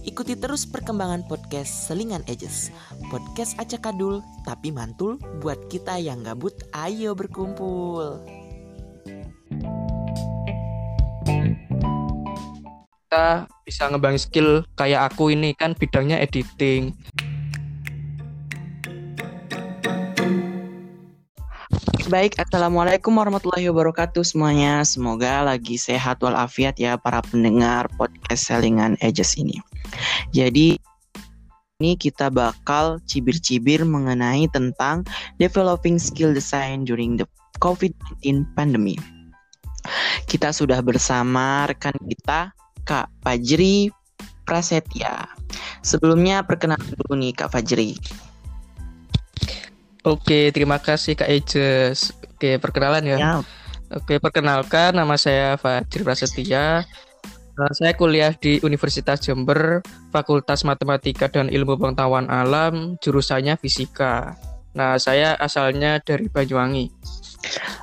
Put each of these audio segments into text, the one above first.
Ikuti terus perkembangan podcast Selingan Edges. Podcast acak adul tapi mantul buat kita yang gabut. Ayo berkumpul. Kita bisa ngembangin skill kayak aku ini kan bidangnya editing. Baik, Assalamualaikum warahmatullahi wabarakatuh semuanya. Semoga lagi sehat walafiat ya para pendengar podcast Selingan Edges ini. Jadi ini kita bakal cibir-cibir mengenai tentang developing skill design during the COVID-19 pandemic. Kita sudah bersama rekan kita Kak Fajri Prasetya. Sebelumnya perkenalkan dulu nih Kak Fajri. Oke, terima kasih Kak Ejes. Oke, perkenalan ya. Ya, Oke, perkenalkan nama saya Fajri Prasetya. Eh, Saya kuliah di Universitas Jember, Fakultas Matematika dan Ilmu Pengetahuan Alam, jurusannya fisika. Nah, saya asalnya dari Banyuwangi.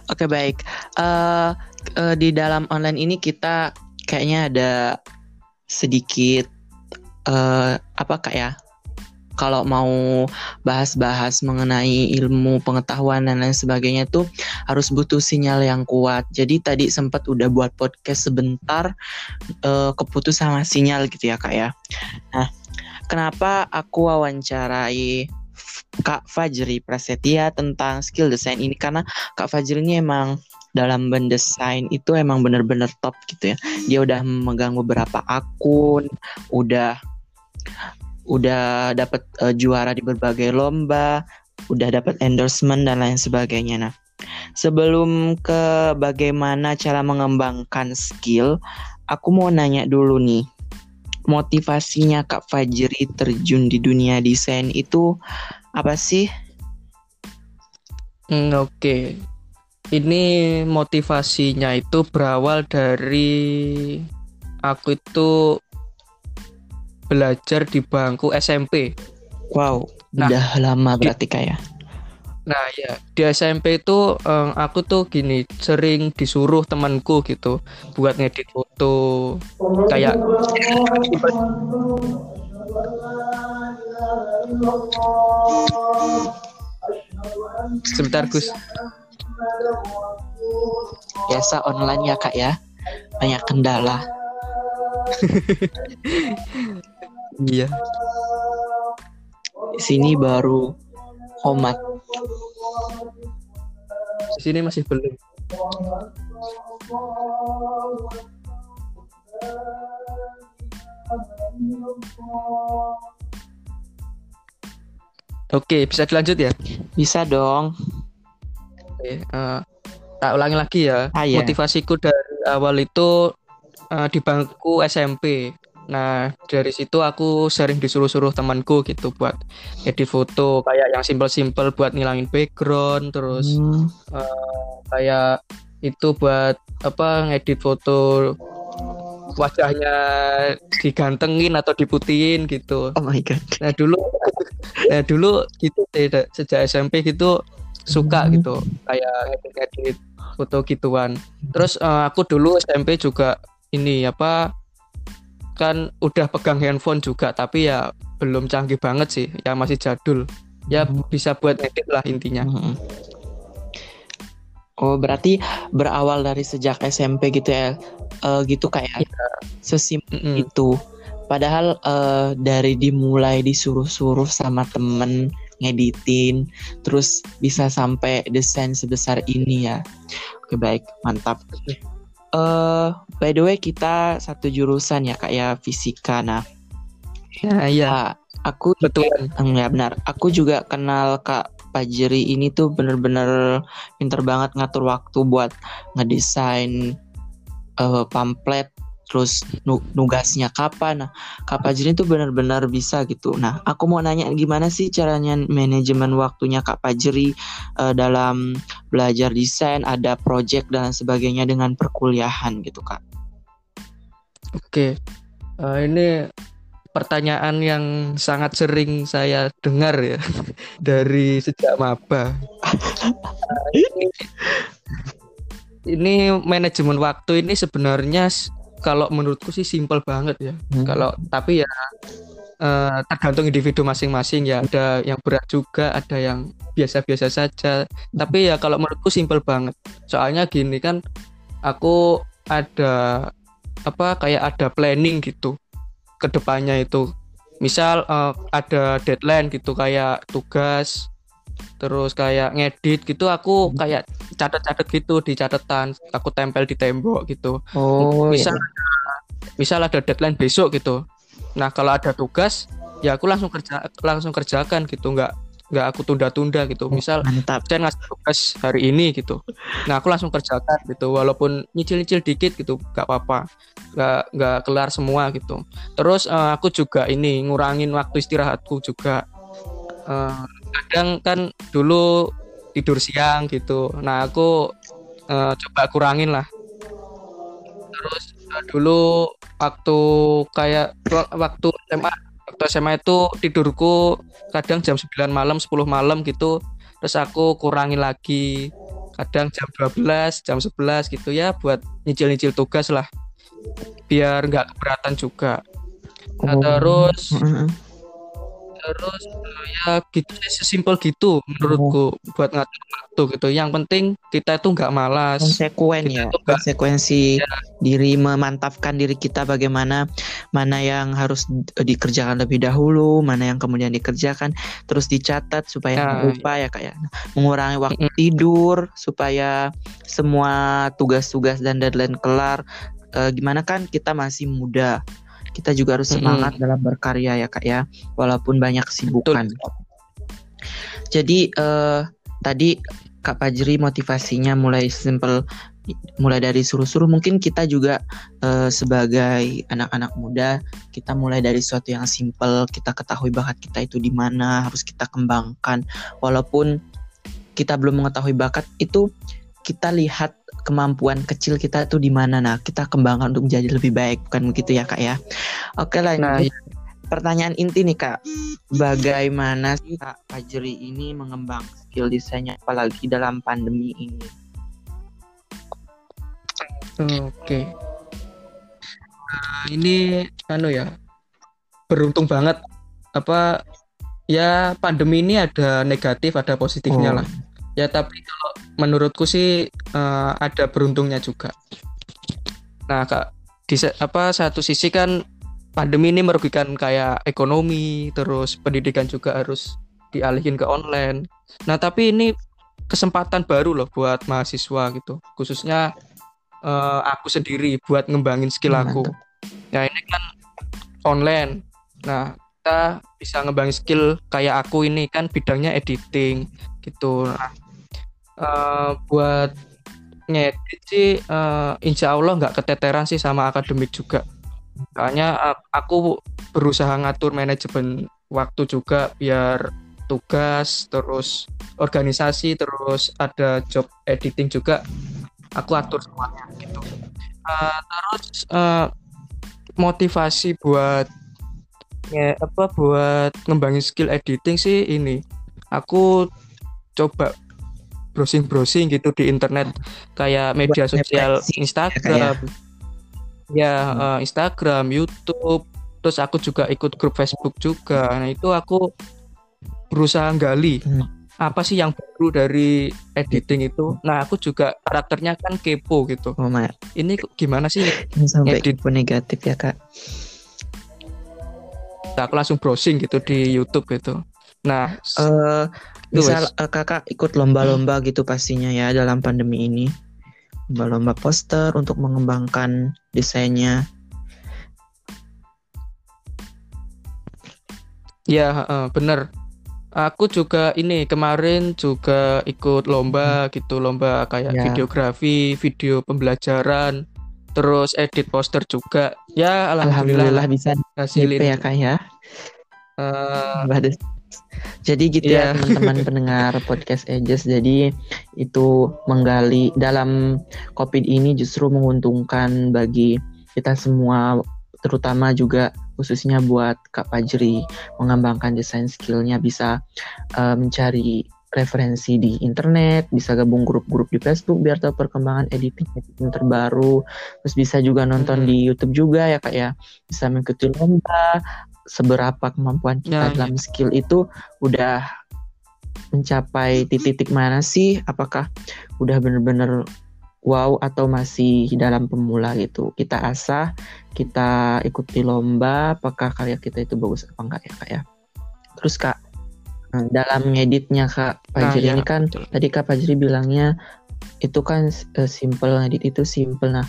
Oke baik. Eh eh, di dalam online ini kita kayaknya ada sedikit eh apa kak ya? Kalau mau bahas-bahas mengenai ilmu pengetahuan dan lain sebagainya tuh harus butuh sinyal yang kuat. Jadi tadi sempat udah buat podcast sebentar eh, keputus sama sinyal gitu ya kak ya. Nah, kenapa aku wawancarai Kak Fajri Prasetya tentang skill design ini karena Kak Fajri ini emang dalam mendesain itu emang bener-bener top gitu ya. Dia udah memegang beberapa akun, udah udah dapat eh, juara di berbagai lomba, udah dapat endorsement dan lain sebagainya. Nah, sebelum ke bagaimana cara mengembangkan skill, aku mau nanya dulu nih. Motivasinya Kak Fajri terjun di dunia desain itu apa sih? Hmm, Oke, ini motivasinya itu berawal dari aku itu belajar di bangku SMP. Wow, Nah, udah lama berarti kayak. Nah ya di SMP itu eh, aku tuh gini sering disuruh temanku gitu buat ngedit foto kayak sebentar Gus Biasa online ya kak ya, banyak kendala. iya Di sini baru komat. di sini masih belum Oke bisa dilanjut ya Bisa dong. Oke, eh, tak ulangi lagi ya. Ah, iya. Motivasiku dari awal itu eh, di bangku SMP. Nah, dari situ aku sering disuruh-suruh temanku gitu buat edit foto kayak yang simpel-simpel buat ngilangin background, terus Hmm, eh, kayak itu buat apa ngedit foto wajahnya digantengin atau diputihin gitu. Oh my god. Nah dulu, nah dulu gitu sejak SMP gitu suka Hmm. gitu kayak ngedit-ngedit foto gituan. Terus eh, aku dulu SMP juga ini apa kan udah pegang handphone juga tapi ya belum canggih banget sih, ya masih jadul. Ya Hmm. bisa buat edit lah intinya. Mm-mm. Oh berarti berawal dari sejak SMP gitu ya, Eh, gitu kayak sesimpel Mm-mm. itu. Padahal eh, dari dimulai disuruh-suruh sama temen ngeditin, terus bisa sampai desain sebesar ini ya. Oke baik, mantap. Eh by the way kita satu jurusan ya kak ya fisika. Nah, Nah, iya ah, aku betul. ya benar. Aku juga kenal Kak Fajri ini tuh bener-bener pinter banget ngatur waktu buat ngedesain eh, pamflet terus nu- nugasnya kapan. Nah, Kak Fajri itu bener-bener bisa gitu. Nah, aku mau nanya gimana sih caranya manajemen waktunya Kak Fajri eh, dalam belajar desain, ada project dan sebagainya dengan perkuliahan gitu, Kak. Oke, Eh, ini pertanyaan yang sangat sering saya dengar ya dari sejak maba. ini, manajemen waktu ini sebenarnya kalau menurutku sih simple banget ya. Hmm. Kalau tapi ya eh, tergantung individu masing-masing ya. Ada yang berat juga, ada yang biasa-biasa saja. Tapi ya kalau menurutku simple banget. Soalnya gini kan, aku ada apa kayak ada planning gitu ke depannya itu. Misal eh, ada deadline gitu kayak tugas terus kayak ngedit gitu aku kayak catat-catat gitu di catatan aku tempel di tembok gitu. Oh, misal iya. misal ada deadline besok gitu. Nah kalau ada tugas ya aku langsung kerja langsung kerjakan gitu. Nggak nggak aku tunda-tunda gitu. Misal mantap. saya ngasih tugas hari ini gitu. Nah aku langsung kerjakan gitu. Walaupun nyicil-nyicil dikit gitu nggak apa-apa. Nggak nggak kelar semua gitu. Terus eh, aku juga ini ngurangin waktu istirahatku juga. Eh, kadang kan dulu tidur siang gitu. Nah aku eh, coba kurangin lah. Terus eh, dulu waktu kayak waktu SMA waktu SMA itu tidurku kadang jam 9 malam 10 malam gitu. Terus aku kurangin lagi. Kadang jam 12 jam 11 gitu ya buat nyicil-nyicil tugas lah. Biar nggak keberatan juga. Nah, Oh. terus. Terus eh, ya gitu sih sesimpel gitu menurutku buat ngatur waktu gitu. Yang penting kita itu nggak malas. Konsekuen Kita ya konsekuensi diri memantapkan diri kita bagaimana mana yang harus di- dikerjakan lebih dahulu mana yang kemudian dikerjakan terus dicatat supaya Nah, lupa ya kayak mengurangi waktu tidur supaya semua tugas-tugas dan deadline kelar Eh, gimana kan kita masih muda kita juga harus semangat dalam berkarya ya kak ya. Walaupun banyak kesibukan. Jadi eh, tadi Kak Fajri motivasinya mulai simple mulai dari suruh-suruh. Mungkin kita juga eh, sebagai anak-anak muda kita mulai dari sesuatu yang simple. Kita ketahui bakat kita itu di mana harus kita kembangkan. Walaupun kita belum mengetahui bakat itu kita lihat kemampuan kecil kita itu di mana nah kita kembangkan untuk menjadi lebih baik bukan begitu ya kak ya oke lanjut nah pertanyaan inti nih kak, bagaimana sih kak Fajri ini mengembang skill desainnya apalagi dalam pandemi ini? Oke. Nah, ini anu ya. Beruntung banget apa ya pandemi ini ada negatif ada positifnya Oh. lah. Ya tapi kalau menurutku sih eh, ada beruntungnya juga. Nah, Kak di apa satu sisi kan pandemi ini merugikan kayak ekonomi, terus pendidikan juga harus dialihin ke online. Nah, tapi ini kesempatan baru loh buat mahasiswa gitu. Khususnya eh, aku sendiri buat ngembangin skill Hmm, aku. Ya ini kan online. Nah, kita bisa ngembangin skill kayak aku ini kan bidangnya editing gitu. Nah, eh, buat ngedit sih eh, insya Allah nggak keteteran sih sama akademik juga. Soalnya eh, aku berusaha ngatur manajemen waktu juga biar tugas terus organisasi terus ada job editing juga aku atur semuanya gitu. Eh, terus eh, motivasi buat ya apa buat ngembangin skill editing sih ini aku coba browsing-browsing gitu di internet. Kayak media Buat sosial refleksi, Instagram. ya. Eh, Instagram YouTube terus aku juga ikut grup Facebook juga. Nah itu aku berusaha gali Hmm. apa sih yang baru dari editing itu. Nah aku juga karakternya kan kepo gitu. Oh my, ini gimana sih? Sampai Ngedit. info negatif ya kak. aku langsung browsing gitu di YouTube gitu. Nah Wes. eh, kakak ikut lomba-lomba gitu pastinya ya dalam pandemi ini, lomba-lomba poster untuk mengembangkan desainnya. Ya, heeh, bener. Aku juga ini kemarin juga ikut lomba gitu, lomba kayak Ya. videografi, video pembelajaran, terus edit poster juga. Ya, alhamdulillah, Alhamdulillah bisa hasilin. DP ya kak ya. Bagus. Jadi gitu ya Iya. teman-teman pendengar podcast Ages. Jadi itu menggali dalam COVID ini justru menguntungkan bagi kita semua, terutama juga khususnya buat Kak Fajri mengembangkan desain skillnya bisa eh, mencari referensi di internet, bisa gabung grup-grup di Facebook biar tahu perkembangan editing editing terbaru. Terus bisa juga nonton Hmm. di YouTube juga ya kak ya. Bisa mengikuti lomba. Seberapa kemampuan kita Ya, dalam skill itu udah mencapai titik-titik mana sih? Apakah udah bener-bener wow atau masih dalam pemula gitu? Kita asah, kita ikuti lomba. Apakah karya kita itu bagus apa enggak ya kak ya? Terus kak Nah, dalam ngeditnya Kak Nah, Fajri ya, ini kan betul. tadi Kak Fajri bilangnya itu kan eh, simple ngedit itu simple. Nah,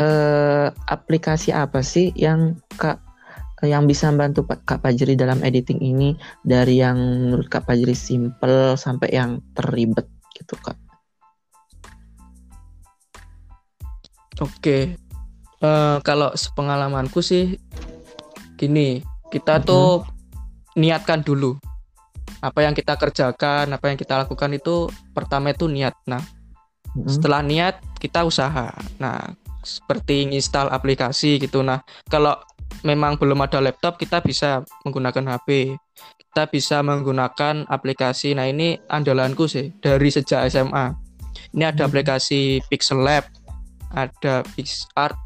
eh, aplikasi apa sih yang Kak yang bisa membantu Pak- Kak Fajri dalam editing ini dari yang menurut Kak Fajri simple sampai yang terribet gitu Kak? Oke. Eh, kalau sepengalamanku sih gini, kita Mhm. tuh niatkan dulu apa yang kita kerjakan, apa yang kita lakukan itu pertama itu niat. Nah, Mm-mm. setelah niat kita usaha. Nah, seperti install aplikasi gitu. Nah, kalau memang belum ada laptop, kita bisa menggunakan HP. Kita bisa menggunakan aplikasi. Nah, ini andalanku sih dari sejak SMA. Ini ada Hmm. aplikasi Pixel Lab, ada PixArt,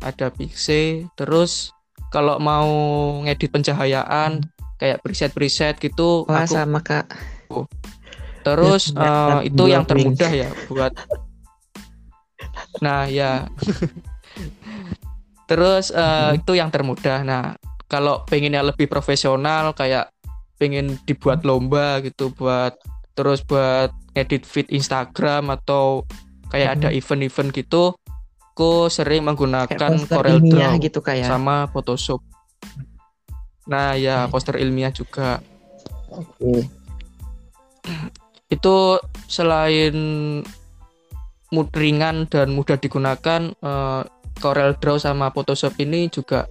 ada Pixie. Terus kalau mau ngedit pencahayaan kayak preset-preset gitu, Wah aku sama Kak. Terus Ya, ya, eh, itu yang termudah ya buat. Nah ya. Terus eh, Mhm. itu yang termudah. Nah kalau pengennya lebih profesional kayak pengen dibuat lomba gitu buat terus buat edit feed Instagram atau kayak ada Mhm. event-event gitu. Aku sering Kayak menggunakan Corel Draw gitu Kak ya. sama Photoshop. Nah ya poster ilmiah juga. Oke. itu selain ringan dan mudah digunakan eh, Corel Draw sama Photoshop ini juga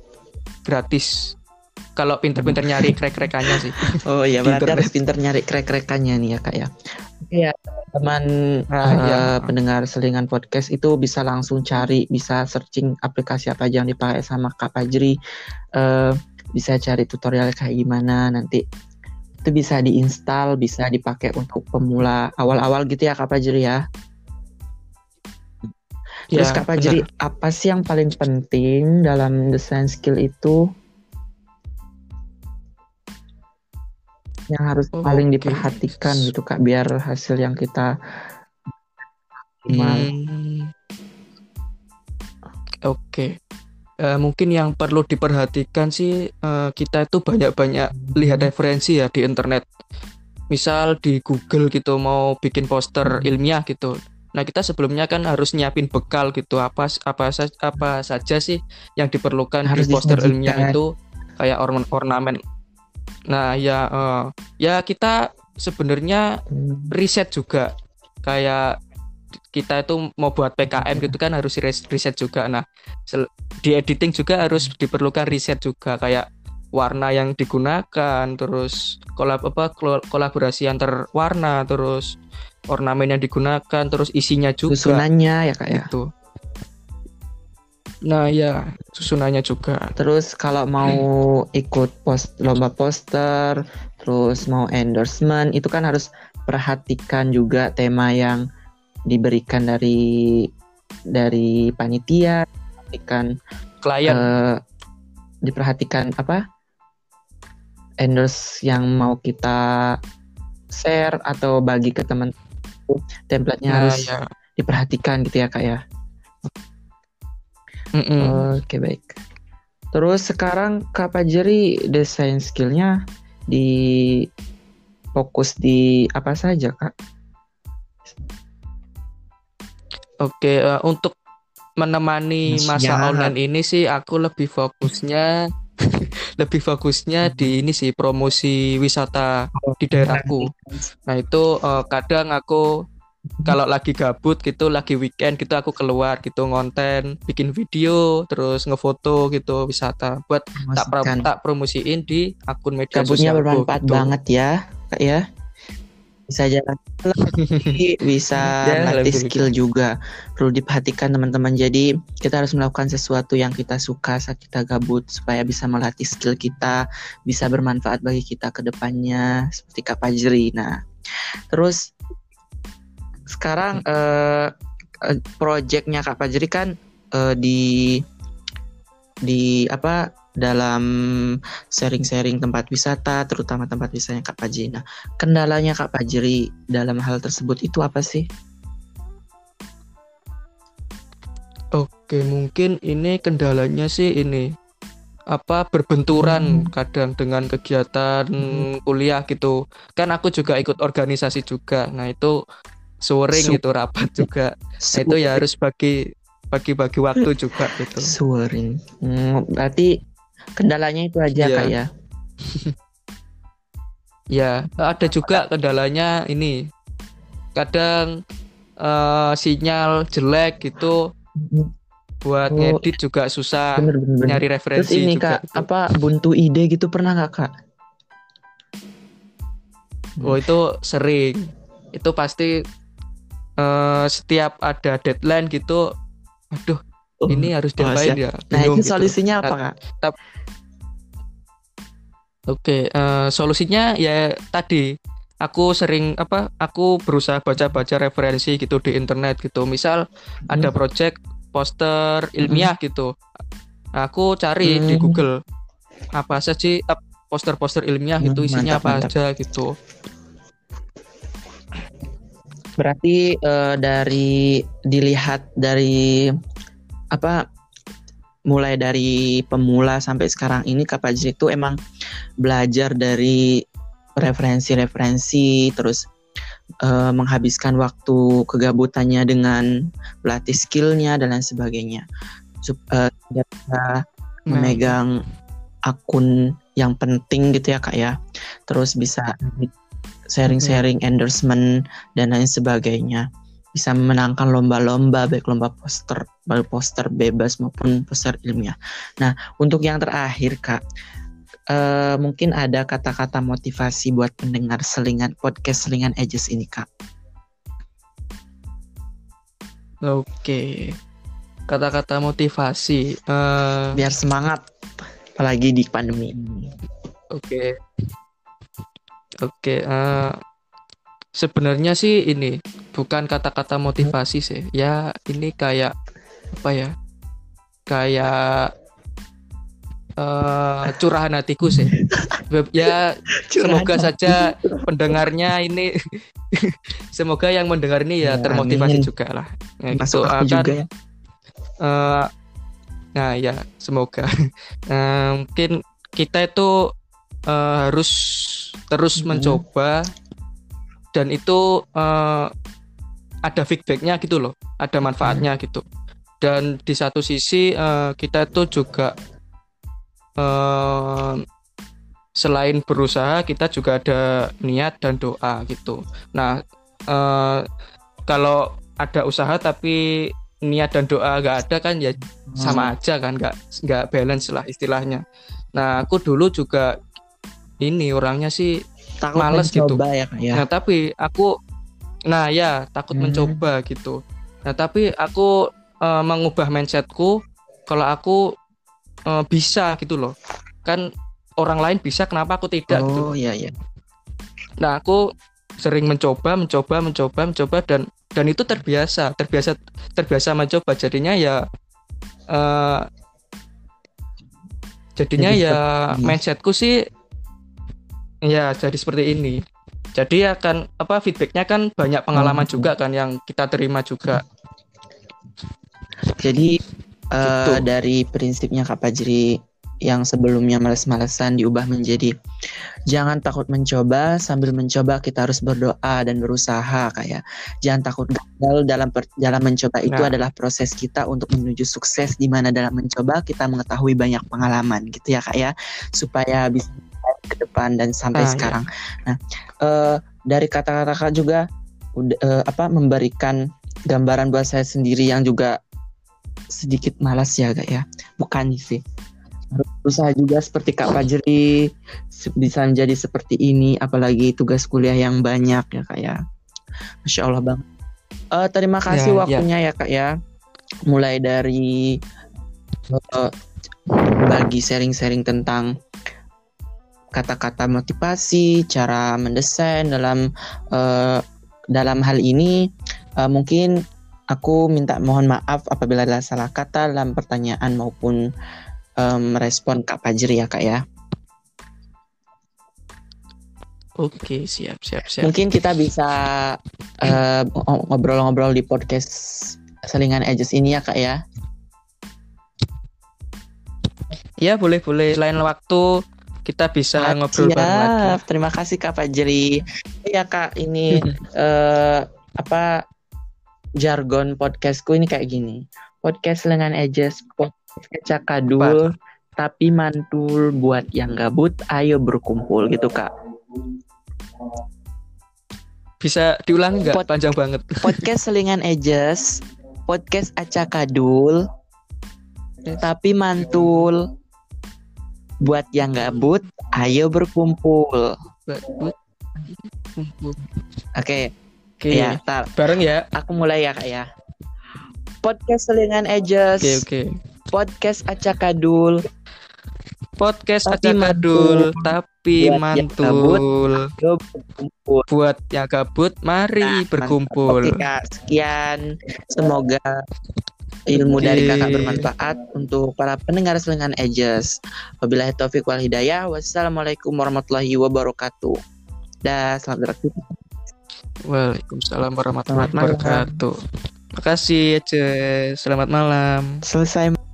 gratis kalau pinter-pinter nyari krek-krekannya sih Oh iya berarti internet. harus pinter nyari krek-krekannya nih ya kak ya. Oke ya teman Nah, eh, ya. pendengar selingan podcast itu bisa langsung cari, bisa searching aplikasi apa aja yang dipakai sama Kak Fajri. Eh, bisa cari tutorial kayak gimana nanti itu bisa diinstal, bisa dipakai untuk pemula awal-awal gitu ya Kak Fajri ya. Terus Ya, Kak Fajri apa sih yang paling penting dalam desain skill itu? Yang harus Oh, paling oke. diperhatikan gitu Kak biar hasil yang kita. Hmm. Oke. Eh, mungkin yang perlu diperhatikan sih eh, kita itu banyak-banyak lihat referensi ya di internet. Misal di Google gitu mau bikin poster Hmm. ilmiah gitu. Nah, kita sebelumnya kan harus nyiapin bekal gitu. Apa apa apa saja sih yang diperlukan Harus di poster ilmiah itu kayak ornamen ornamen. Nah, ya eh, ya kita sebenarnya Hmm. riset juga kayak kita itu mau buat PKM gitu kan harus ris- riset juga nah di editing juga harus diperlukan riset juga kayak warna yang digunakan terus kolab apa kol- kolaborasi antar warna terus ornamen yang digunakan terus isinya juga. Susunannya ya Kak ya. gitu nah ya susunannya juga. Terus kalau mau ikut post lomba poster, terus mau endorsement, itu kan harus perhatikan juga tema yang diberikan dari dari panitia, perhatikan klien. eh, diperhatikan apa? Endorse yang mau kita share atau bagi ke teman template-nya nah harus ya diperhatikan gitu ya kak ya. Mm-mm. Oke baik. Terus sekarang Kak Fajri desain skillnya di fokus di apa saja Kak? Oke, eh, untuk menemani Mas masa ya. online ini sih aku lebih fokusnya lebih fokusnya di ini sih promosi wisata di daerahku. Nah, itu eh, kadang aku kalau lagi gabut gitu, lagi weekend gitu aku keluar gitu ngonten, bikin video, terus ngefoto gitu wisata buat tak Promosikan. tak promosiin di akun media Gabutnya sosialku bermanfaat gitu. banget ya Kak ya. Bisa jalan lagi, bisa Ya, latih lebih- skill juga. Perlu diperhatikan teman-teman. Jadi kita harus melakukan sesuatu yang kita suka saat kita gabut supaya bisa melatih skill kita, bisa bermanfaat bagi kita ke depannya seperti Kak Fajri. Nah, Terus sekarang uh, projectnya Kak Fajri kan uh, di di apa dalam sharing-sharing tempat wisata, terutama tempat wisatanya Kak Fajri. Nah, kendalanya Kak Fajri dalam hal tersebut itu apa sih? Oke, mungkin ini kendalanya sih ini apa berbenturan hmm. kadang dengan kegiatan hmm. kuliah gitu. Kan aku juga ikut organisasi juga. Nah, itu sering itu rapat juga. Nah, itu ya harus bagi bagi-bagi waktu juga gitu. Sering. Hmm, berarti kendalanya itu aja yeah. kak ya. ya, ada juga kendalanya ini. Kadang uh, sinyal jelek gitu buat oh, ngedit juga susah bener, bener, bener. nyari referensi Terus ini juga kak itu. apa buntu ide gitu pernah nggak kak oh itu sering itu pasti uh, setiap ada deadline gitu aduh oh, ini harus deadline ya nah itu gitu. solusinya apa kak Oke, okay, uh, solusinya ya tadi aku sering apa? Aku berusaha baca-baca referensi gitu di internet gitu. Misal hmm. ada project poster ilmiah hmm. gitu. Aku cari hmm. di Google apa saja sih poster-poster ilmiah hmm, itu isinya mantap, apa mantap. aja gitu. Berarti uh, dari dilihat dari apa mulai dari pemula sampai sekarang ini Kak Fajri itu emang belajar dari referensi-referensi terus uh, menghabiskan waktu kegabutannya dengan pelatih skillnya dan lain sebagainya. Supaya uh, memegang akun yang penting gitu ya kak ya. Terus bisa sharing-sharing endorsement dan lain sebagainya bisa memenangkan lomba-lomba baik lomba poster poster bebas maupun poster ilmiah. Nah untuk yang terakhir kak uh, mungkin ada kata-kata motivasi buat pendengar selingan podcast selingan edges ini kak. Oke, kata-kata motivasi. Uh... Biar semangat, apalagi di pandemi ini. Oke, oke. Uh, sebenarnya sih ini bukan kata-kata motivasi sih. Ya ini kayak apa ya? Kayak uh, curahan hatiku sih. ya semoga saja pendengarnya ini semoga yang mendengar ini ya, ya termotivasi amin. juga lah. Ya, Masuk gitu. aku kan, juga ya. Uh, nah ya semoga uh, mungkin kita itu uh, harus terus hmm. mencoba dan itu uh, ada feedbacknya gitu loh, ada manfaatnya hmm. gitu. Dan di satu sisi uh, kita itu juga uh, selain berusaha kita juga ada niat dan doa gitu. Nah uh, kalau ada usaha tapi niat dan doa gak ada kan ya sama hmm. aja kan nggak nggak balance lah istilahnya. Nah aku dulu juga ini orangnya sih takut males gitu. Ya, ya. Nah tapi aku nah ya takut hmm. mencoba gitu. Nah tapi aku uh, mengubah mindsetku kalau aku uh, bisa gitu loh kan orang lain bisa kenapa aku tidak gitu. oh iya iya nah aku sering mencoba mencoba mencoba mencoba dan dan itu terbiasa terbiasa terbiasa mencoba jadinya ya uh, jadinya jadi, ya mindsetku sih ya jadi seperti ini jadi akan apa feedbacknya kan banyak pengalaman hmm. juga kan yang kita terima juga jadi uh, dari prinsipnya Kak Pajri yang sebelumnya males-malesan diubah menjadi jangan takut mencoba sambil mencoba kita harus berdoa dan berusaha kayak jangan takut gagal dalam per, dalam mencoba itu nah. adalah proses kita untuk menuju sukses di mana dalam mencoba kita mengetahui banyak pengalaman gitu ya kak ya supaya bisa ke depan dan sampai nah, sekarang. Ya. Nah uh, dari kata-kata kak juga uh, apa memberikan gambaran buat saya sendiri yang juga sedikit malas ya kak ya bukan sih berusaha juga seperti Kak Fajri bisa menjadi seperti ini apalagi tugas kuliah yang banyak ya Kak ya Masya Allah bang uh, terima kasih ya, ya. waktunya ya. ya Kak ya mulai dari uh, bagi sharing-sharing tentang kata-kata motivasi, cara mendesain dalam uh, dalam hal ini uh, mungkin aku minta mohon maaf apabila ada salah kata dalam pertanyaan maupun um, respon Kak Fajri ya Kak ya. Oke, siap, siap, siap. Mungkin kita bisa uh, ngobrol-ngobrol di podcast Selingan Edges ini ya Kak ya. Ya, boleh, boleh. Lain waktu kita bisa ah, ngobrol siap. bareng lagi. Terima kasih Kak Fajri. Ya Kak, ini uh, apa jargon podcastku ini kayak gini. Podcast Selingan Edges, podcast kadul, tapi mantul buat yang gabut, ayo berkumpul gitu Kak. Bisa diulang nggak? Pod Panjang banget. Podcast Selingan Edges, podcast Acakadul, tapi mantul. Buat yang gabut, ayo berkumpul. Oke. Okay. Oke. Okay. Ya, tar. Bareng ya. Aku mulai ya, Kak ya. Podcast Selingan Edges. Oke, okay, oke. Okay. Podcast Acakadul, podcast tapi Acakadul, tapi mantul. buat yang gabut, mari nah, berkumpul. Oke kak, sekian. Semoga ilmu dari kakak bermanfaat untuk para pendengar selingan Edges. Wabillahi taufik wal hidayah. Wassalamualaikum warahmatullahi wabarakatuh. Dah, selamat beraktivitas. Waalaikumsalam warahmatullahi wabarakatuh. Terima kasih, Selamat malam. Selesai.